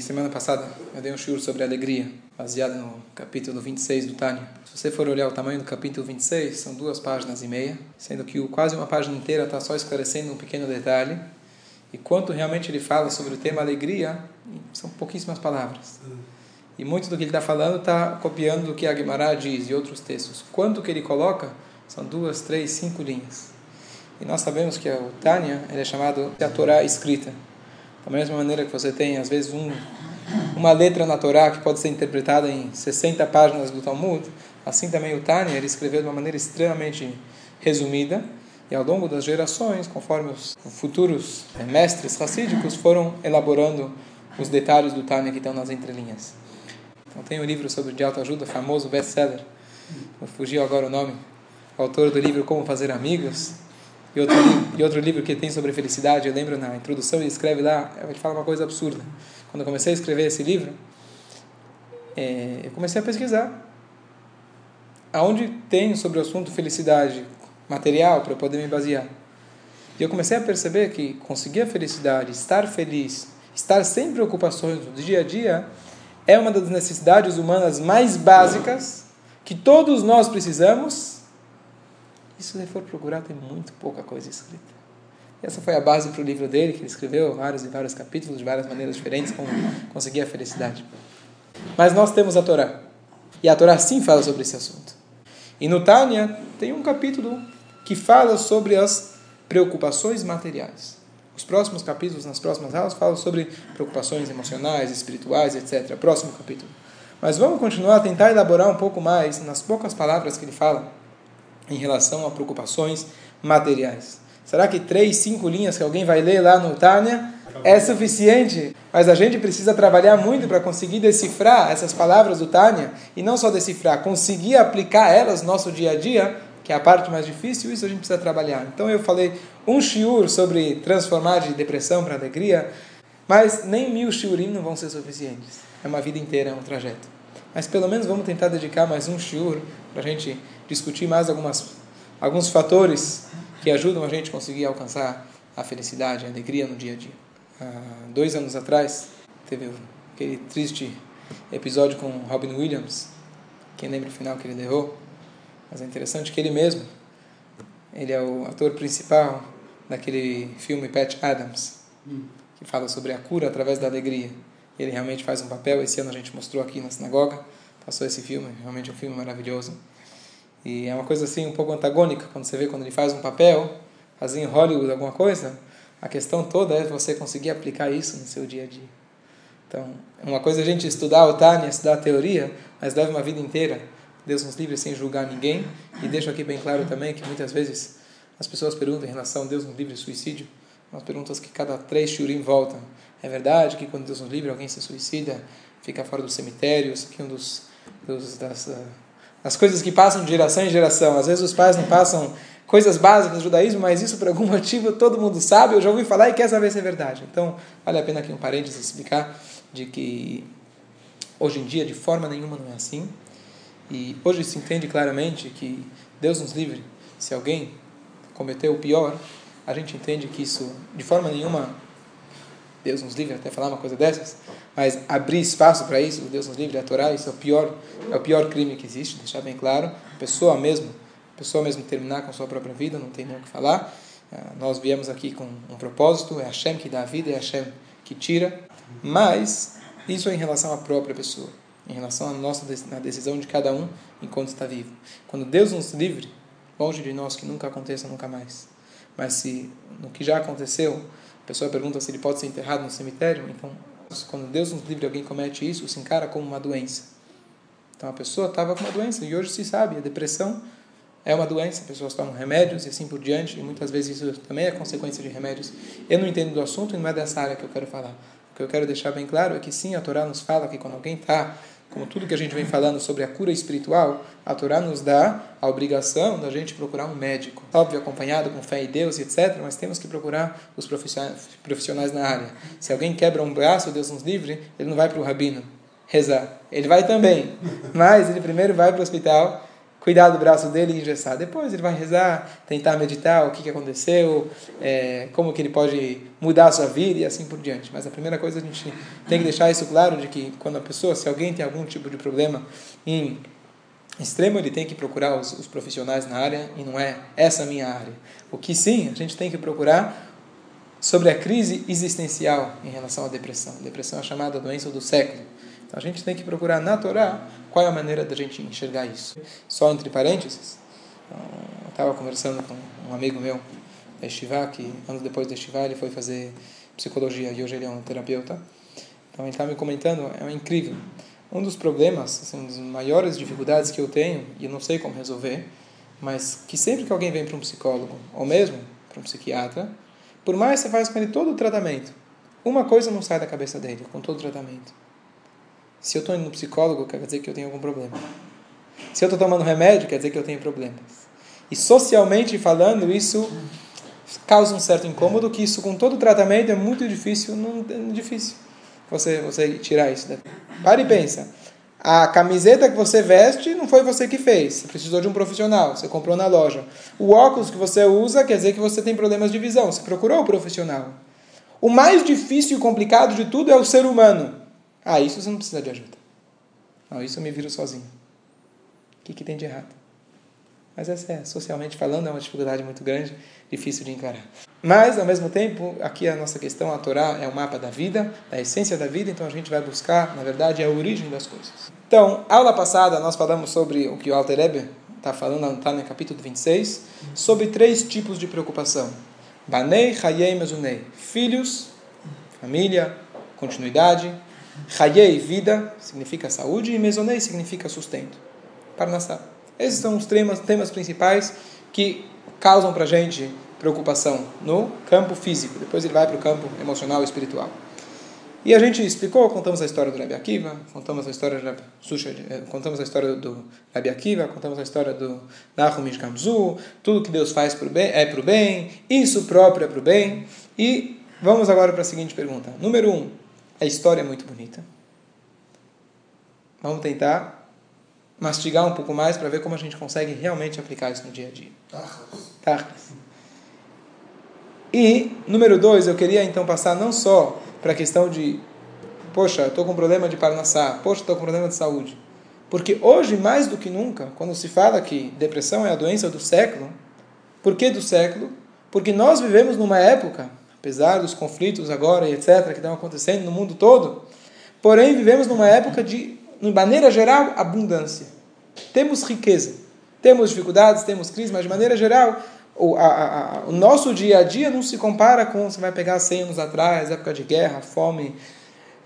Semana passada eu dei um shiur sobre alegria, baseado no capítulo 26 do Tânia. Se você for olhar o tamanho do capítulo 26, são duas páginas e meia, sendo que quase uma página inteira está só esclarecendo um pequeno detalhe. E quanto realmente ele fala sobre o tema alegria, são pouquíssimas palavras. E muito do que ele está falando está copiando do que a Guimarães diz e outros textos. Quanto que ele coloca, são duas, três, cinco linhas. E nós sabemos que o Tânia ele é chamado de a Torá escrita. Da mesma maneira que você tem, às vezes, um, uma letra na Torá que pode ser interpretada em 60 páginas do Talmud, assim também o Tânia ele escreveu de uma maneira extremamente resumida. E ao longo das gerações, conforme os futuros mestres racídicos foram elaborando os detalhes do Tânia que estão nas entrelinhas. Então tem um livro sobre de autoajuda, famoso best-seller, fugiu agora o nome, autor do livro Como Fazer Amigos, e outro, e outro livro que tem sobre felicidade, eu lembro na introdução, ele escreve lá, ele fala uma coisa absurda. Quando eu comecei a escrever esse livro, é, eu comecei a pesquisar. Aonde tem sobre o assunto felicidade material para eu poder me basear. E eu comecei a perceber que conseguir a felicidade, estar feliz, estar sem preocupações no dia a dia, é uma das necessidades humanas mais básicas que todos nós precisamos e se você for procurar, tem muito pouca coisa escrita. E essa foi a base para o livro dele, que ele escreveu vários e vários capítulos, de várias maneiras diferentes, como conseguir a felicidade. Mas nós temos a Torá. E a Torá sim fala sobre esse assunto. E no Tânia tem um capítulo que fala sobre as preocupações materiais. Os próximos capítulos, nas próximas aulas, falam sobre preocupações emocionais, espirituais, etc. Próximo capítulo. Mas vamos continuar a tentar elaborar um pouco mais nas poucas palavras que ele fala em relação a preocupações materiais. Será que três, cinco linhas que alguém vai ler lá no Tânia é suficiente? Mas a gente precisa trabalhar muito para conseguir decifrar essas palavras do Tânia e não só decifrar, conseguir aplicar elas no nosso dia a dia, que é a parte mais difícil, isso a gente precisa trabalhar. Então eu falei um shiur sobre transformar de depressão para alegria, mas nem mil shiurim não vão ser suficientes. É uma vida inteira, é um trajeto. Mas pelo menos vamos tentar dedicar mais um shiur para a gente discutir mais algumas, alguns fatores que ajudam a gente a conseguir alcançar a felicidade, a alegria no dia a dia. Há dois anos atrás, teve aquele triste episódio com Robin Williams. Quem lembra o final que ele levou? Mas é interessante que ele mesmo, ele é o ator principal daquele filme Pat Adams, que fala sobre a cura através da alegria. Ele realmente faz um papel. Esse ano a gente mostrou aqui na sinagoga, passou esse filme, realmente é um filme maravilhoso. E é uma coisa assim um pouco antagônica quando você vê quando ele faz um papel, fazia em Hollywood alguma coisa, a questão toda é você conseguir aplicar isso no seu dia a dia. Então, uma coisa é a gente estudar o Tânia, estudar a teoria, mas leva uma vida inteira, Deus nos livre sem julgar ninguém, e deixo aqui bem claro também que muitas vezes as pessoas perguntam em relação a Deus nos livre de suicídio, umas perguntas que cada três shurim voltam. É verdade que quando Deus nos livre alguém se suicida, fica fora do cemitério, isso aqui é um dos, dos das, uh, as coisas que passam de geração em geração. Às vezes os pais não passam coisas básicas do judaísmo, mas isso por algum motivo todo mundo sabe, eu já ouvi falar e quer saber se é verdade. Então, vale a pena aqui um parênteses explicar de que hoje em dia de forma nenhuma não é assim. E hoje se entende claramente que Deus nos livre se alguém cometeu o pior, a gente entende que isso de forma nenhuma Deus nos livre até falar uma coisa dessas, mas abrir espaço para isso, Deus nos livre, a Torá, isso é o pior, é o pior crime que existe, deixar bem claro. A pessoa mesmo, a pessoa mesmo terminar com a sua própria vida, não tem nem o que falar. Ah, nós viemos aqui com um propósito, é Hashem que dá a vida, é Hashem que tira, mas isso é em relação à própria pessoa, em relação à nossa na decisão de cada um enquanto está vivo. Quando Deus nos livre, longe de nós que nunca aconteça nunca mais. Mas se no que já aconteceu, pessoa pergunta se ele pode ser enterrado no cemitério, então quando Deus nos livre alguém comete isso, se encara como uma doença. Então a pessoa estava com uma doença e hoje se sabe, a depressão é uma doença, pessoas tomam remédios e assim por diante, e muitas vezes isso também é consequência de remédios. Eu não entendo do assunto e não é dessa área que eu quero falar. O que eu quero deixar bem claro é que sim, a Torá nos fala que quando alguém está como tudo que a gente vem falando sobre a cura espiritual, a Torá nos dá a obrigação da gente procurar um médico. Óbvio, acompanhado com fé em Deus etc., mas temos que procurar os profissionais na área. Se alguém quebra um braço, Deus nos livre, ele não vai para o rabino rezar. Ele vai também, mas ele primeiro vai para o hospital cuidar do braço dele e engessar. Depois ele vai rezar, tentar meditar o que, que aconteceu, é, como que ele pode mudar a sua vida e assim por diante. Mas a primeira coisa a gente tem que deixar isso claro de que quando a pessoa, se alguém tem algum tipo de problema em extremo, ele tem que procurar os, os profissionais na área e não é essa a minha área. O que sim, a gente tem que procurar sobre a crise existencial em relação à depressão. A depressão é chamada doença do século. A gente tem que procurar na Torá qual é a maneira da gente enxergar isso. Só entre parênteses, eu estava conversando com um amigo meu da Estivá, que anos depois da Estivá ele foi fazer psicologia e hoje ele é um terapeuta. Então ele estava me comentando, é incrível. Um dos problemas, assim, uma das maiores dificuldades que eu tenho, e eu não sei como resolver, mas que sempre que alguém vem para um psicólogo, ou mesmo para um psiquiatra, por mais que você faça com ele todo o tratamento, uma coisa não sai da cabeça dele com todo o tratamento. Se eu estou indo no psicólogo, quer dizer que eu tenho algum problema. Se eu estou tomando remédio, quer dizer que eu tenho problemas. E socialmente falando, isso causa um certo incômodo, que isso com todo o tratamento é muito difícil, não é difícil você, você tirar isso. Daqui. Para e pensa. A camiseta que você veste não foi você que fez. Você precisou de um profissional. Você comprou na loja. O óculos que você usa quer dizer que você tem problemas de visão. Você procurou o profissional. O mais difícil e complicado de tudo é o ser humano. Ah, isso você não precisa de ajuda. Não, isso eu me viro sozinho. O que, que tem de errado? Mas essa é, socialmente falando, é uma dificuldade muito grande, difícil de encarar. Mas, ao mesmo tempo, aqui a nossa questão, a Torá é o mapa da vida, da essência da vida, então a gente vai buscar, na verdade, a origem das coisas. Então, aula passada nós falamos sobre o que o Alter Eber está falando, está no capítulo 26, sobre três tipos de preocupação. Banei, Hayei, Mezunei. Filhos, família, continuidade. Hayei, vida, significa saúde, e Mezunei significa sustento. Parnassá. Esses são os temas, temas principais que causam para a gente preocupação no campo físico. Depois ele vai para o campo emocional e espiritual. E a gente explicou, contamos a história do Rabi Akiva, contamos a história do Susha, eh, contamos a história do Rabi Akiva, contamos a história do Nahum Ishkamzu, tudo que Deus faz pro bem, é para o bem, isso próprio é para o bem. E vamos agora para a seguinte pergunta. Número um, a história é muito bonita. Vamos tentar mastigar um pouco mais para ver como a gente consegue realmente aplicar isso no dia a dia. Tarras. E, número dois, eu queria então passar não só para a questão de, poxa, estou com problema de parnassá, poxa, estou com problema de saúde. Porque hoje, mais do que nunca, quando se fala que depressão é a doença do século, por que do século? Porque nós vivemos numa época, apesar dos conflitos agora e etc., que estão acontecendo no mundo todo, porém vivemos numa época de, de maneira geral, abundância. Temos riqueza, temos dificuldades, temos crise, mas de maneira geral, o, a, a, o nosso dia a dia não se compara com, você vai pegar 100 anos atrás, época de guerra, fome,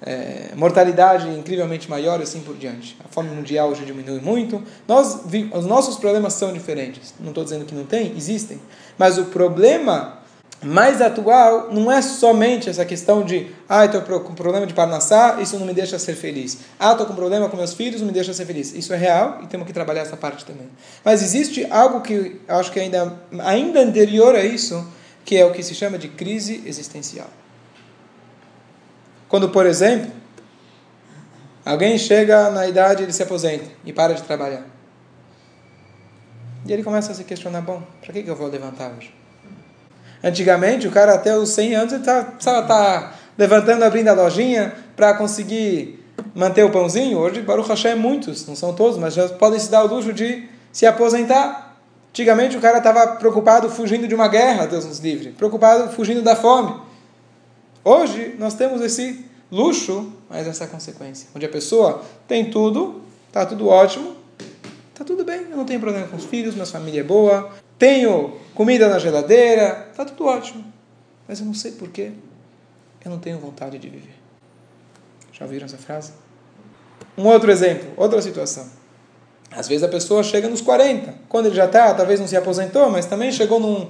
é, mortalidade incrivelmente maior e assim por diante. A fome mundial hoje diminui muito. Nós, os nossos problemas são diferentes. Não estou dizendo que não tem, existem. Mas o problema mais atual não é somente essa questão de ah, estou com problema de parnassá, isso não me deixa ser feliz. Ah, estou com problema com meus filhos, não me deixa ser feliz. Isso é real e temos que trabalhar essa parte também. Mas existe algo que eu acho que ainda, ainda anterior a isso, que é o que se chama de crise existencial. Quando, por exemplo, alguém chega na idade, ele se aposenta e para de trabalhar. E ele começa a se questionar, bom, para que eu vou levantar hoje? Antigamente, o cara até os 100 anos ele tá, precisava estar tá levantando, abrindo a lojinha para conseguir manter o pãozinho. Hoje, Baruch Hashem, muitos, não são todos, mas já podem se dar o luxo de se aposentar. Antigamente, o cara estava preocupado fugindo de uma guerra, Deus nos livre, preocupado fugindo da fome. Hoje, nós temos esse luxo, mas essa consequência, onde a pessoa tem tudo, está tudo ótimo, está tudo bem, eu não tenho problema com os filhos, minha família é boa, tenho comida na geladeira, está tudo ótimo. Mas eu não sei porquê, eu não tenho vontade de viver. Já ouviram essa frase? Um outro exemplo, outra situação. Às vezes a pessoa chega nos 40, quando ele já está, talvez não se aposentou, mas também chegou num,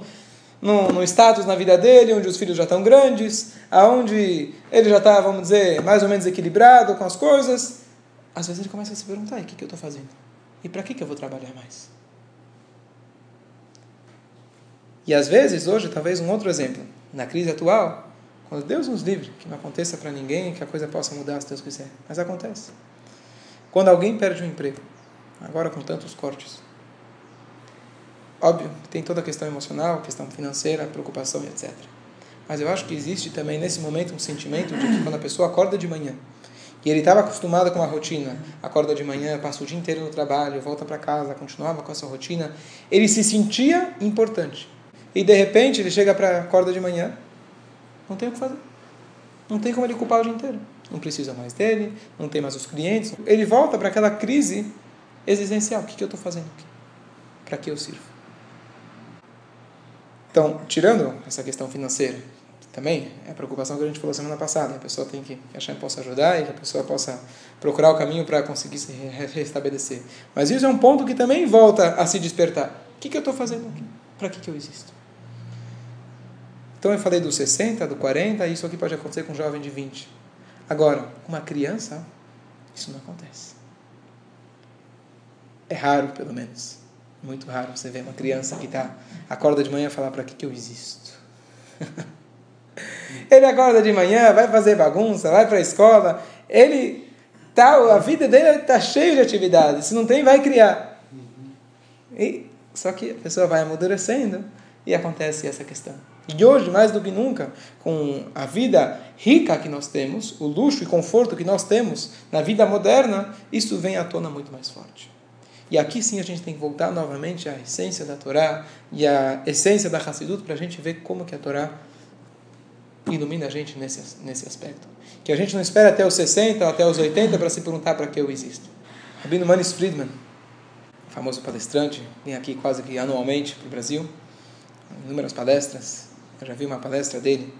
num, num status na vida dele, onde os filhos já estão grandes, aonde ele já está, vamos dizer, mais ou menos equilibrado com as coisas. Às vezes ele começa a se perguntar: o que, que eu estou fazendo? E para que, que eu vou trabalhar mais? E às vezes, hoje, talvez um outro exemplo, na crise atual, quando Deus nos livre, que não aconteça para ninguém, que a coisa possa mudar se Deus quiser, mas acontece. Quando alguém perde um emprego, agora com tantos cortes, Óbvio, tem toda a questão emocional, questão financeira, preocupação etc. Mas eu acho que existe também nesse momento um sentimento de que quando a pessoa acorda de manhã e ele estava acostumado com uma rotina, acorda de manhã, passa o dia inteiro no trabalho, volta para casa, continuava com essa rotina, ele se sentia importante. E de repente ele chega para acorda de manhã, não tem o que fazer. Não tem como ele ocupar o dia inteiro. Não precisa mais dele, não tem mais os clientes. Ele volta para aquela crise existencial. O que, que eu estou fazendo aqui? Para que eu sirvo? Então, tirando essa questão financeira, também é a preocupação que a gente falou semana passada. A pessoa tem que, que a Hashem possa ajudar e que a pessoa possa procurar o caminho para conseguir se restabelecer. Mas isso é um ponto que também volta a se despertar. O que, que eu estou fazendo aqui? Para que, que eu existo? Então eu falei dos 60, do 40, isso aqui pode acontecer com um jovem de 20. Agora, uma criança, isso não acontece. É raro, pelo menos. Muito raro você ver uma criança que tá, acorda de manhã e fala: para que, que eu existo? ele acorda de manhã, vai fazer bagunça, vai para a escola, ele tá, a vida dele está cheia de atividades. Se não tem, vai criar. E, só que a pessoa vai amadurecendo e acontece essa questão. E hoje, mais do que nunca, com a vida rica que nós temos, o luxo e conforto que nós temos na vida moderna, isso vem à tona muito mais forte. E aqui sim a gente tem que voltar novamente à essência da Torá e à essência da Hassidut para a gente ver como que a Torá ilumina a gente nesse, nesse aspecto. Que a gente não espera até os 60, até os 80 para se perguntar para que eu existo. Rabino Manis Friedman, famoso palestrante, vem aqui quase que anualmente para o Brasil, inúmeras palestras. Eu já vi uma palestra dele,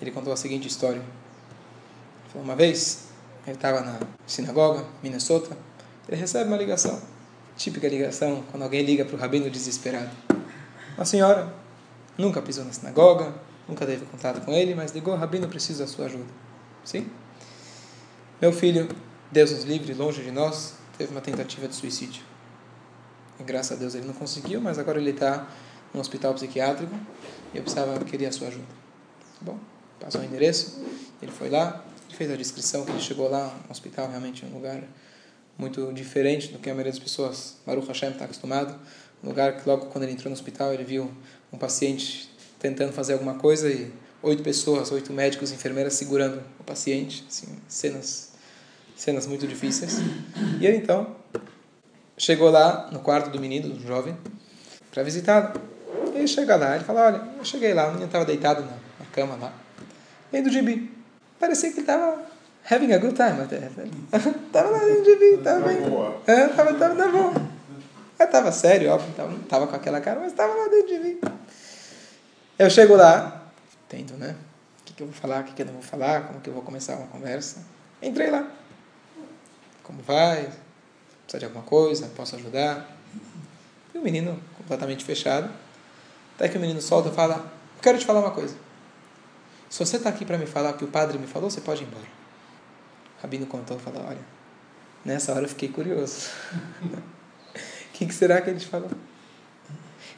ele contou a seguinte história. Ele falou, uma vez, ele estava na sinagoga, Minnesota, ele recebe uma ligação Típica ligação quando alguém liga para o rabino desesperado. Uma senhora nunca pisou na sinagoga, nunca teve contato com ele, mas ligou: Rabino, preciso da sua ajuda. Sim? Meu filho, Deus nos livre, longe de nós, teve uma tentativa de suicídio. E, graças a Deus ele não conseguiu, mas agora ele está no hospital psiquiátrico e eu precisava, queria a sua ajuda. Tá bom? Passou o endereço, ele foi lá, ele fez a descrição que ele chegou lá, um hospital realmente um lugar muito diferente do que a maioria das pessoas, Baruch Hashem, está acostumado. Um lugar que logo quando ele entrou no hospital, ele viu um paciente tentando fazer alguma coisa e oito pessoas, oito médicos enfermeiras segurando o paciente, assim, cenas cenas muito difíceis. E ele então chegou lá no quarto do menino, do jovem, para visitá-lo. Ele chega lá, ele fala, olha, eu cheguei lá, o menino estava deitado na, na cama lá, lendo o gibi. Parecia que ele estava having a good time até. tava lá dentro de mim, tava bem. É, tava, tava na boa. Eu tava sério, óbvio, tava, tava com aquela cara, mas tava lá dentro de mim. Eu chego lá, tento, né? O que, que eu vou falar, o que, que eu não vou falar, como que eu vou começar uma conversa. Entrei lá. Como vai? Precisa de alguma coisa? Posso ajudar? E o menino, completamente fechado. Até que o menino solta e fala: Quero te falar uma coisa. Se você está aqui para me falar o que o padre me falou, você pode ir embora. Rabino contou e falou: Olha, nessa hora eu fiquei curioso. O que, que será que ele falou?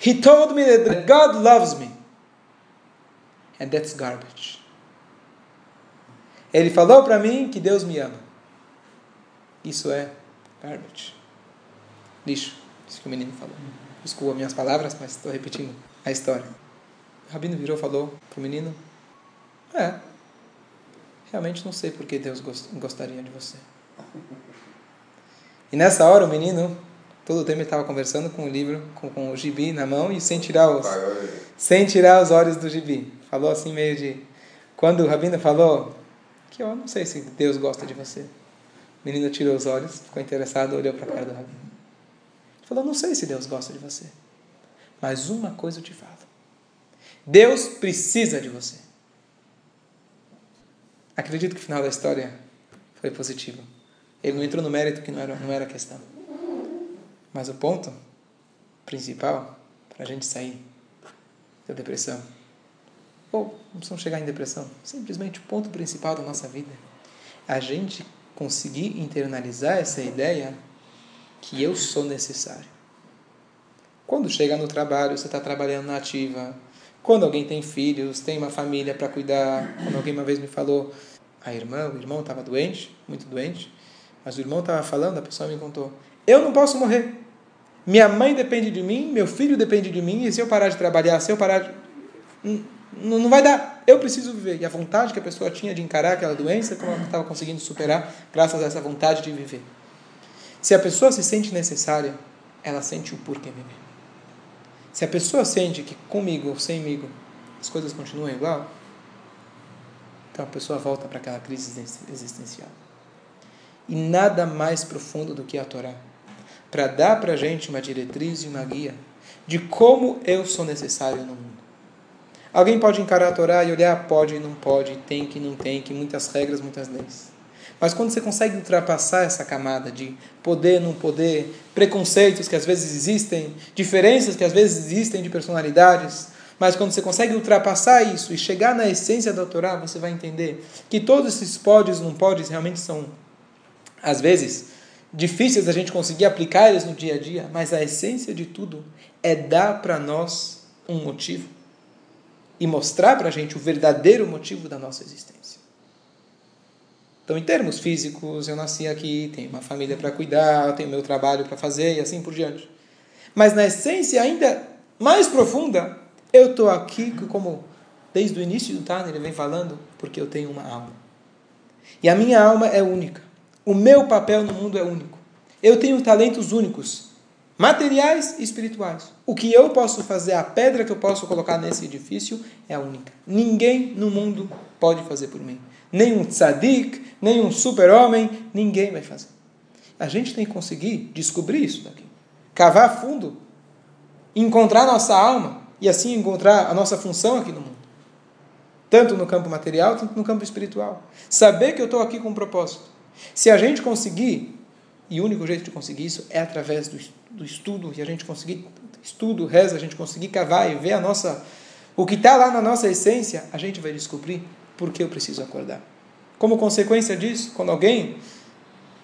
He told me that God loves me. And that's garbage. Ele falou para mim que Deus me ama. Isso é garbage. Lixo. Isso que o menino falou. Desculpa minhas palavras, mas estou repetindo a história. O rabino virou e falou para o menino: É, realmente não sei por que Deus gostaria de você. E nessa hora o menino, todo o tempo ele estava conversando com o livro, com, com o gibi na mão e sem tirar os, sem tirar os olhos do gibi. Falou assim meio de, quando o rabino falou que eu não sei se Deus gosta de você. O menino tirou os olhos, ficou interessado, olhou para a cara do rabino. Falou, não sei se Deus gosta de você, mas uma coisa eu te falo. Deus precisa de você. Acredito que o final da história foi positivo. Ele não entrou no mérito que não era, não era questão. Mas o ponto principal para a gente sair da depressão, ou não precisamos chegar em depressão, simplesmente o ponto principal da nossa vida a gente conseguir internalizar essa ideia que eu sou necessário. Quando chega no trabalho, você está trabalhando na ativa, quando alguém tem filhos, tem uma família para cuidar, quando alguém uma vez me falou, a irmã, o irmão estava doente, muito doente, mas o irmão estava falando, a pessoa me contou, eu não posso morrer. minha mãe depende de mim, meu filho depende de mim, e se eu parar de trabalhar, se eu parar de... Não, não vai dar. Eu preciso viver. E a vontade que a pessoa tinha de encarar aquela doença, como ela estava conseguindo superar, graças a essa vontade de viver. Se a pessoa se sente necessária, ela sente o porquê viver. Se a pessoa sente que comigo ou semigo as coisas continuam igual, então a pessoa volta para aquela crise existencial. E nada mais profundo do que a Torá para dar para a gente uma diretriz e uma guia de como eu sou necessário no mundo. Alguém pode encarar a Torá e olhar, pode e não pode, tem que não tem, que muitas regras, muitas leis. Mas quando você consegue ultrapassar essa camada de poder, não poder, preconceitos que às vezes existem, diferenças que às vezes existem de personalidades, mas quando você consegue ultrapassar isso e chegar na essência da Torá, você vai entender que todos esses podes não podes realmente são, às vezes, difíceis da gente conseguir aplicar eles no dia a dia, mas a essência de tudo é dar para nós um motivo e mostrar para a gente o verdadeiro motivo da nossa existência. Então, em termos físicos, eu nasci aqui, tenho uma família para cuidar, tenho meu trabalho para fazer e assim por diante. Mas na essência ainda mais profunda, eu estou aqui como desde o início do Tânia ele vem falando, porque eu tenho uma alma. E a minha alma é única. O meu papel no mundo é único. Eu tenho talentos únicos, materiais e espirituais. O que eu posso fazer, a pedra que eu posso colocar nesse edifício é única. Ninguém no mundo pode fazer por mim. Nem um tzadik, nem um super-homem, ninguém vai fazer. A gente tem que conseguir descobrir isso daqui. Cavar fundo, encontrar nossa alma e assim encontrar a nossa função aqui no mundo. Tanto no campo material, tanto no campo espiritual. Saber que eu estou aqui com um propósito. Se a gente conseguir, e o único jeito de conseguir isso é através do, do estudo, e a gente conseguir, estudo, reza, a gente conseguir cavar e ver a nossa, o que está lá na nossa essência, a gente vai descobrir por que eu preciso acordar. Como consequência disso, quando alguém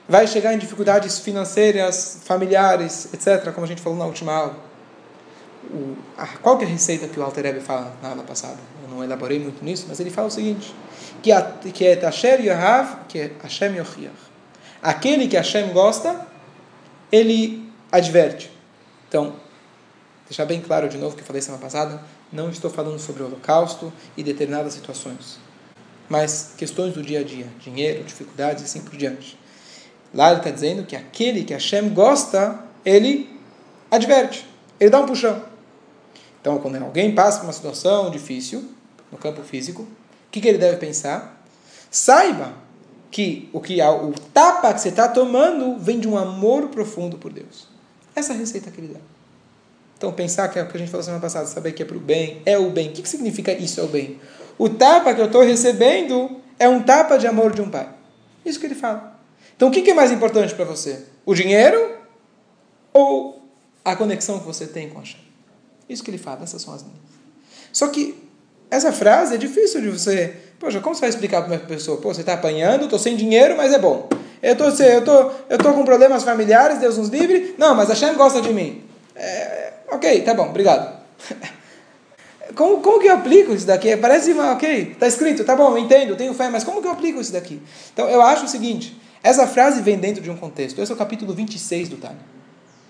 vai chegar em dificuldades financeiras, familiares, etc., como a gente falou na última aula, o, a, qual que é a receita que o Alter Rebbe fala na aula passada? Eu não elaborei muito nisso, mas ele fala o seguinte: que, a, que é Tasher Yahav, que é Hashem Yochiach. Aquele que Hashem gosta, ele adverte. Então, deixar bem claro de novo que eu falei semana passada, não estou falando sobre o holocausto e determinadas situações, mas questões do dia a dia, dinheiro, dificuldades e assim por diante. Lá ele está dizendo que aquele que Hashem gosta, ele adverte, ele dá um puxão. Então, quando alguém passa por uma situação difícil, no campo físico, o que, que ele deve pensar? Saiba que o que o tapa que você está tomando vem de um amor profundo por Deus. Essa é a receita que ele dá. Então, pensar que é o que a gente falou semana passada, saber que é para o bem, é o bem. O que, que significa isso é o bem? O tapa que eu estou recebendo é um tapa de amor de um pai. Isso que ele fala. Então, o que, é mais importante para você? O dinheiro ou a conexão que você tem com a Shem? Isso que ele fala, essas são as linhas. Só que essa frase é difícil de você. Poxa, como você vai explicar para uma pessoa? Pô, você está apanhando, estou sem dinheiro, mas é bom. Eu tô, eu tô, eu tô com problemas familiares, Deus nos livre. Não, mas a Shem gosta de mim. É, ok, tá bom, obrigado. Como, como que eu aplico isso daqui? Parece, ok, está escrito, tá bom, entendo, tenho fé, mas como que eu aplico isso daqui? Então, eu acho o seguinte, essa frase vem dentro de um contexto. Esse é o capítulo 26 do Tânia.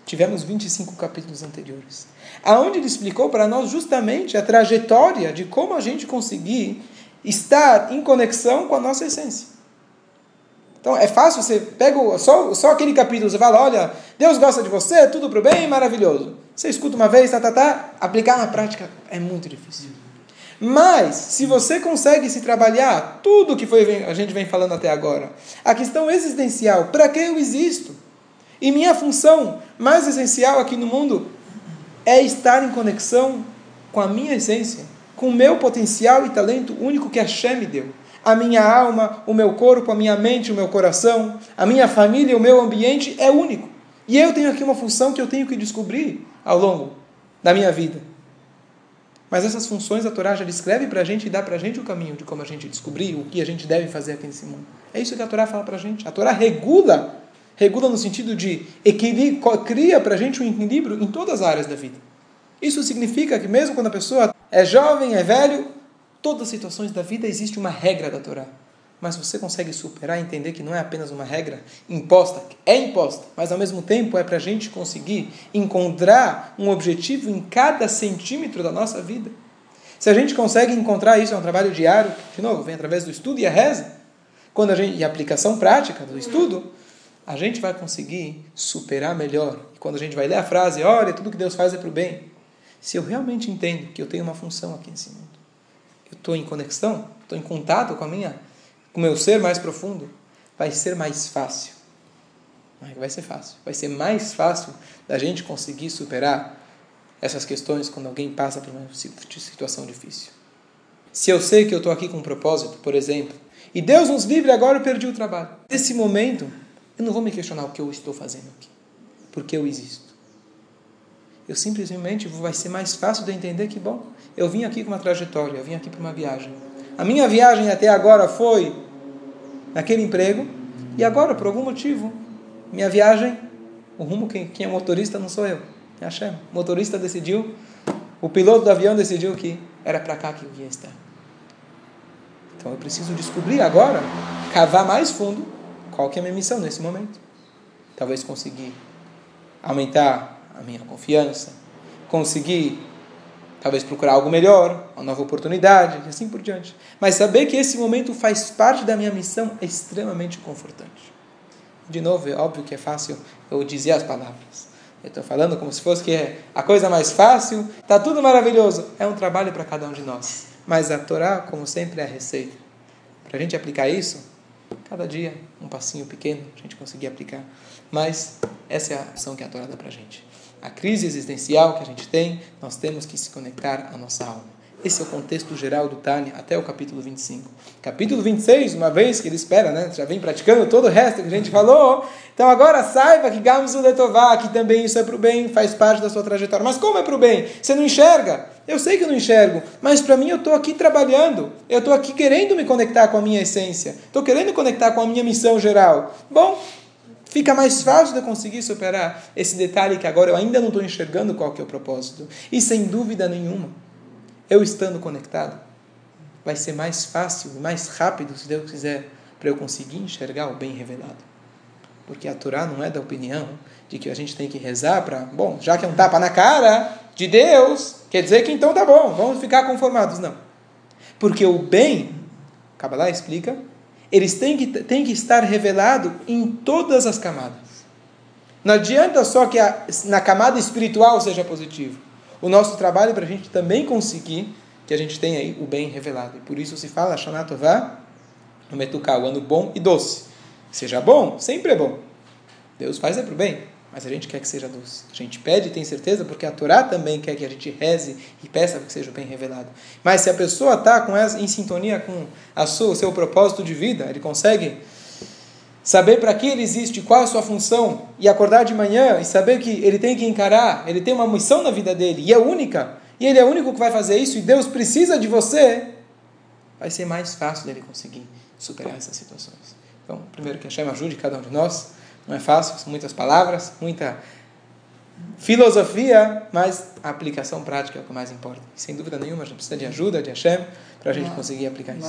Tivemos 25 capítulos anteriores aonde ele explicou para nós justamente a trajetória de como a gente conseguir estar em conexão com a nossa essência. Então é fácil, você pega só, só aquele capítulo, você fala, olha, Deus gosta de você, tudo para o bem, maravilhoso. Você escuta uma vez, tá, tá, tá, aplicar na prática é muito difícil. Mas, se você consegue se trabalhar tudo que foi, a gente vem falando até agora, a questão existencial, para que eu existo? E minha função mais essencial aqui no mundo é estar em conexão com a minha essência, com o meu potencial e talento único que Hashem me deu. A minha alma, o meu corpo, a minha mente, o meu coração, a minha família, o meu ambiente é único. E eu tenho aqui uma função que eu tenho que descobrir ao longo da minha vida. Mas essas funções a Torá já descreve para a gente e dá para a gente o caminho de como a gente descobrir o que a gente deve fazer aqui nesse mundo. É isso que a Torá fala para a gente. A Torá regula regula no sentido de cria para a gente um equilíbrio em todas as áreas da vida. Isso significa que mesmo quando a pessoa é jovem, é velho, todas as situações da vida existe uma regra da Torá. Mas você consegue superar e entender que não é apenas uma regra imposta, é imposta, mas ao mesmo tempo é para a gente conseguir encontrar um objetivo em cada centímetro da nossa vida. Se a gente consegue encontrar isso, é um trabalho diário, de novo, vem através do estudo e a reza, quando a gente, e a aplicação prática do estudo, a gente vai conseguir superar melhor. E quando a gente vai ler a frase, olha, tudo que Deus faz é para o bem. Se eu realmente entendo que eu tenho uma função aqui nesse mundo, eu estou em conexão, estou em contato com a minha com o meu ser mais profundo, vai ser mais fácil. Vai ser fácil. Vai ser mais fácil da gente conseguir superar essas questões quando alguém passa por uma situação difícil. Se eu sei que eu estou aqui com um propósito, por exemplo, e Deus nos livre, agora eu perdi o trabalho. Nesse momento, eu não vou me questionar o que eu estou fazendo aqui, porque eu existo. Eu simplesmente vai ser mais fácil de entender que, bom, eu vim aqui com uma trajetória, eu vim aqui para uma viagem. A minha viagem até agora foi naquele emprego, e agora, por algum motivo, minha viagem, o rumo, quem, quem é motorista não sou eu, é Hashem. O motorista decidiu, o piloto do avião decidiu que era para cá que eu ia estar. Então eu preciso descobrir agora, cavar mais fundo, qual que é a minha missão nesse momento. Talvez conseguir aumentar a minha confiança, conseguir talvez procurar algo melhor, uma nova oportunidade, e assim por diante. Mas saber que esse momento faz parte da minha missão é extremamente confortante. De novo, é óbvio que é fácil eu dizer as palavras. Eu estou falando como se fosse que é a coisa mais fácil, está tudo maravilhoso. É um trabalho para cada um de nós. Mas a Torá, como sempre, é a receita. Para a gente aplicar isso, cada dia um passinho pequeno, a gente conseguir aplicar. Mas essa é a ação que a Torá dá para a gente a crise existencial que a gente tem, nós temos que se conectar à nossa alma. Esse é o contexto geral do Tânia até o capítulo 25. Capítulo 26, uma vez que ele espera, né? já vem praticando todo o resto que a gente falou. Então agora saiba que Gamzu Letová, que também isso é para o bem, faz parte da sua trajetória. Mas como é para o bem? Você não enxerga? Eu sei que eu não enxergo, mas para mim eu estou aqui trabalhando. Eu estou aqui querendo me conectar com a minha essência. Estou querendo conectar com a minha missão geral. Bom, fica mais fácil de conseguir superar esse detalhe que agora eu ainda não estou enxergando qual que é o propósito. E sem dúvida nenhuma, eu estando conectado, vai ser mais fácil mais rápido, se Deus quiser, para eu conseguir enxergar o bem revelado. Porque a Torá não é da opinião de que a gente tem que rezar para, bom, já que é um tapa na cara de Deus, quer dizer que então tá bom, vamos ficar conformados. Não. Porque o bem, Kabbalah explica, eles têm que, têm que estar revelado em todas as camadas. Não adianta só que a, na camada espiritual seja positivo. O nosso trabalho é para a gente também conseguir que a gente tenha aí o bem revelado. E por isso se fala Shanatová, no Metuká, o ano bom e doce. Seja bom, sempre é bom. Deus faz é para o bem mas a gente quer que seja doce. A gente pede e tem certeza porque a Torá também quer que a gente reze e peça que seja bem revelado. Mas se a pessoa está em sintonia com a sua, o seu propósito de vida, ele consegue saber para que ele existe, qual a sua função, e acordar de manhã e saber que ele tem que encarar, ele tem uma missão na vida dele, e é única, e ele é o único que vai fazer isso, e Deus precisa de você, vai ser mais fácil dele conseguir superar essas situações. Então, primeiro que a Hashem ajude cada um de nós não é fácil, são muitas palavras, muita filosofia, mas a aplicação prática é o que mais importa. sem dúvida nenhuma, a gente precisa de ajuda de Hashem para a gente conseguir aplicar isso.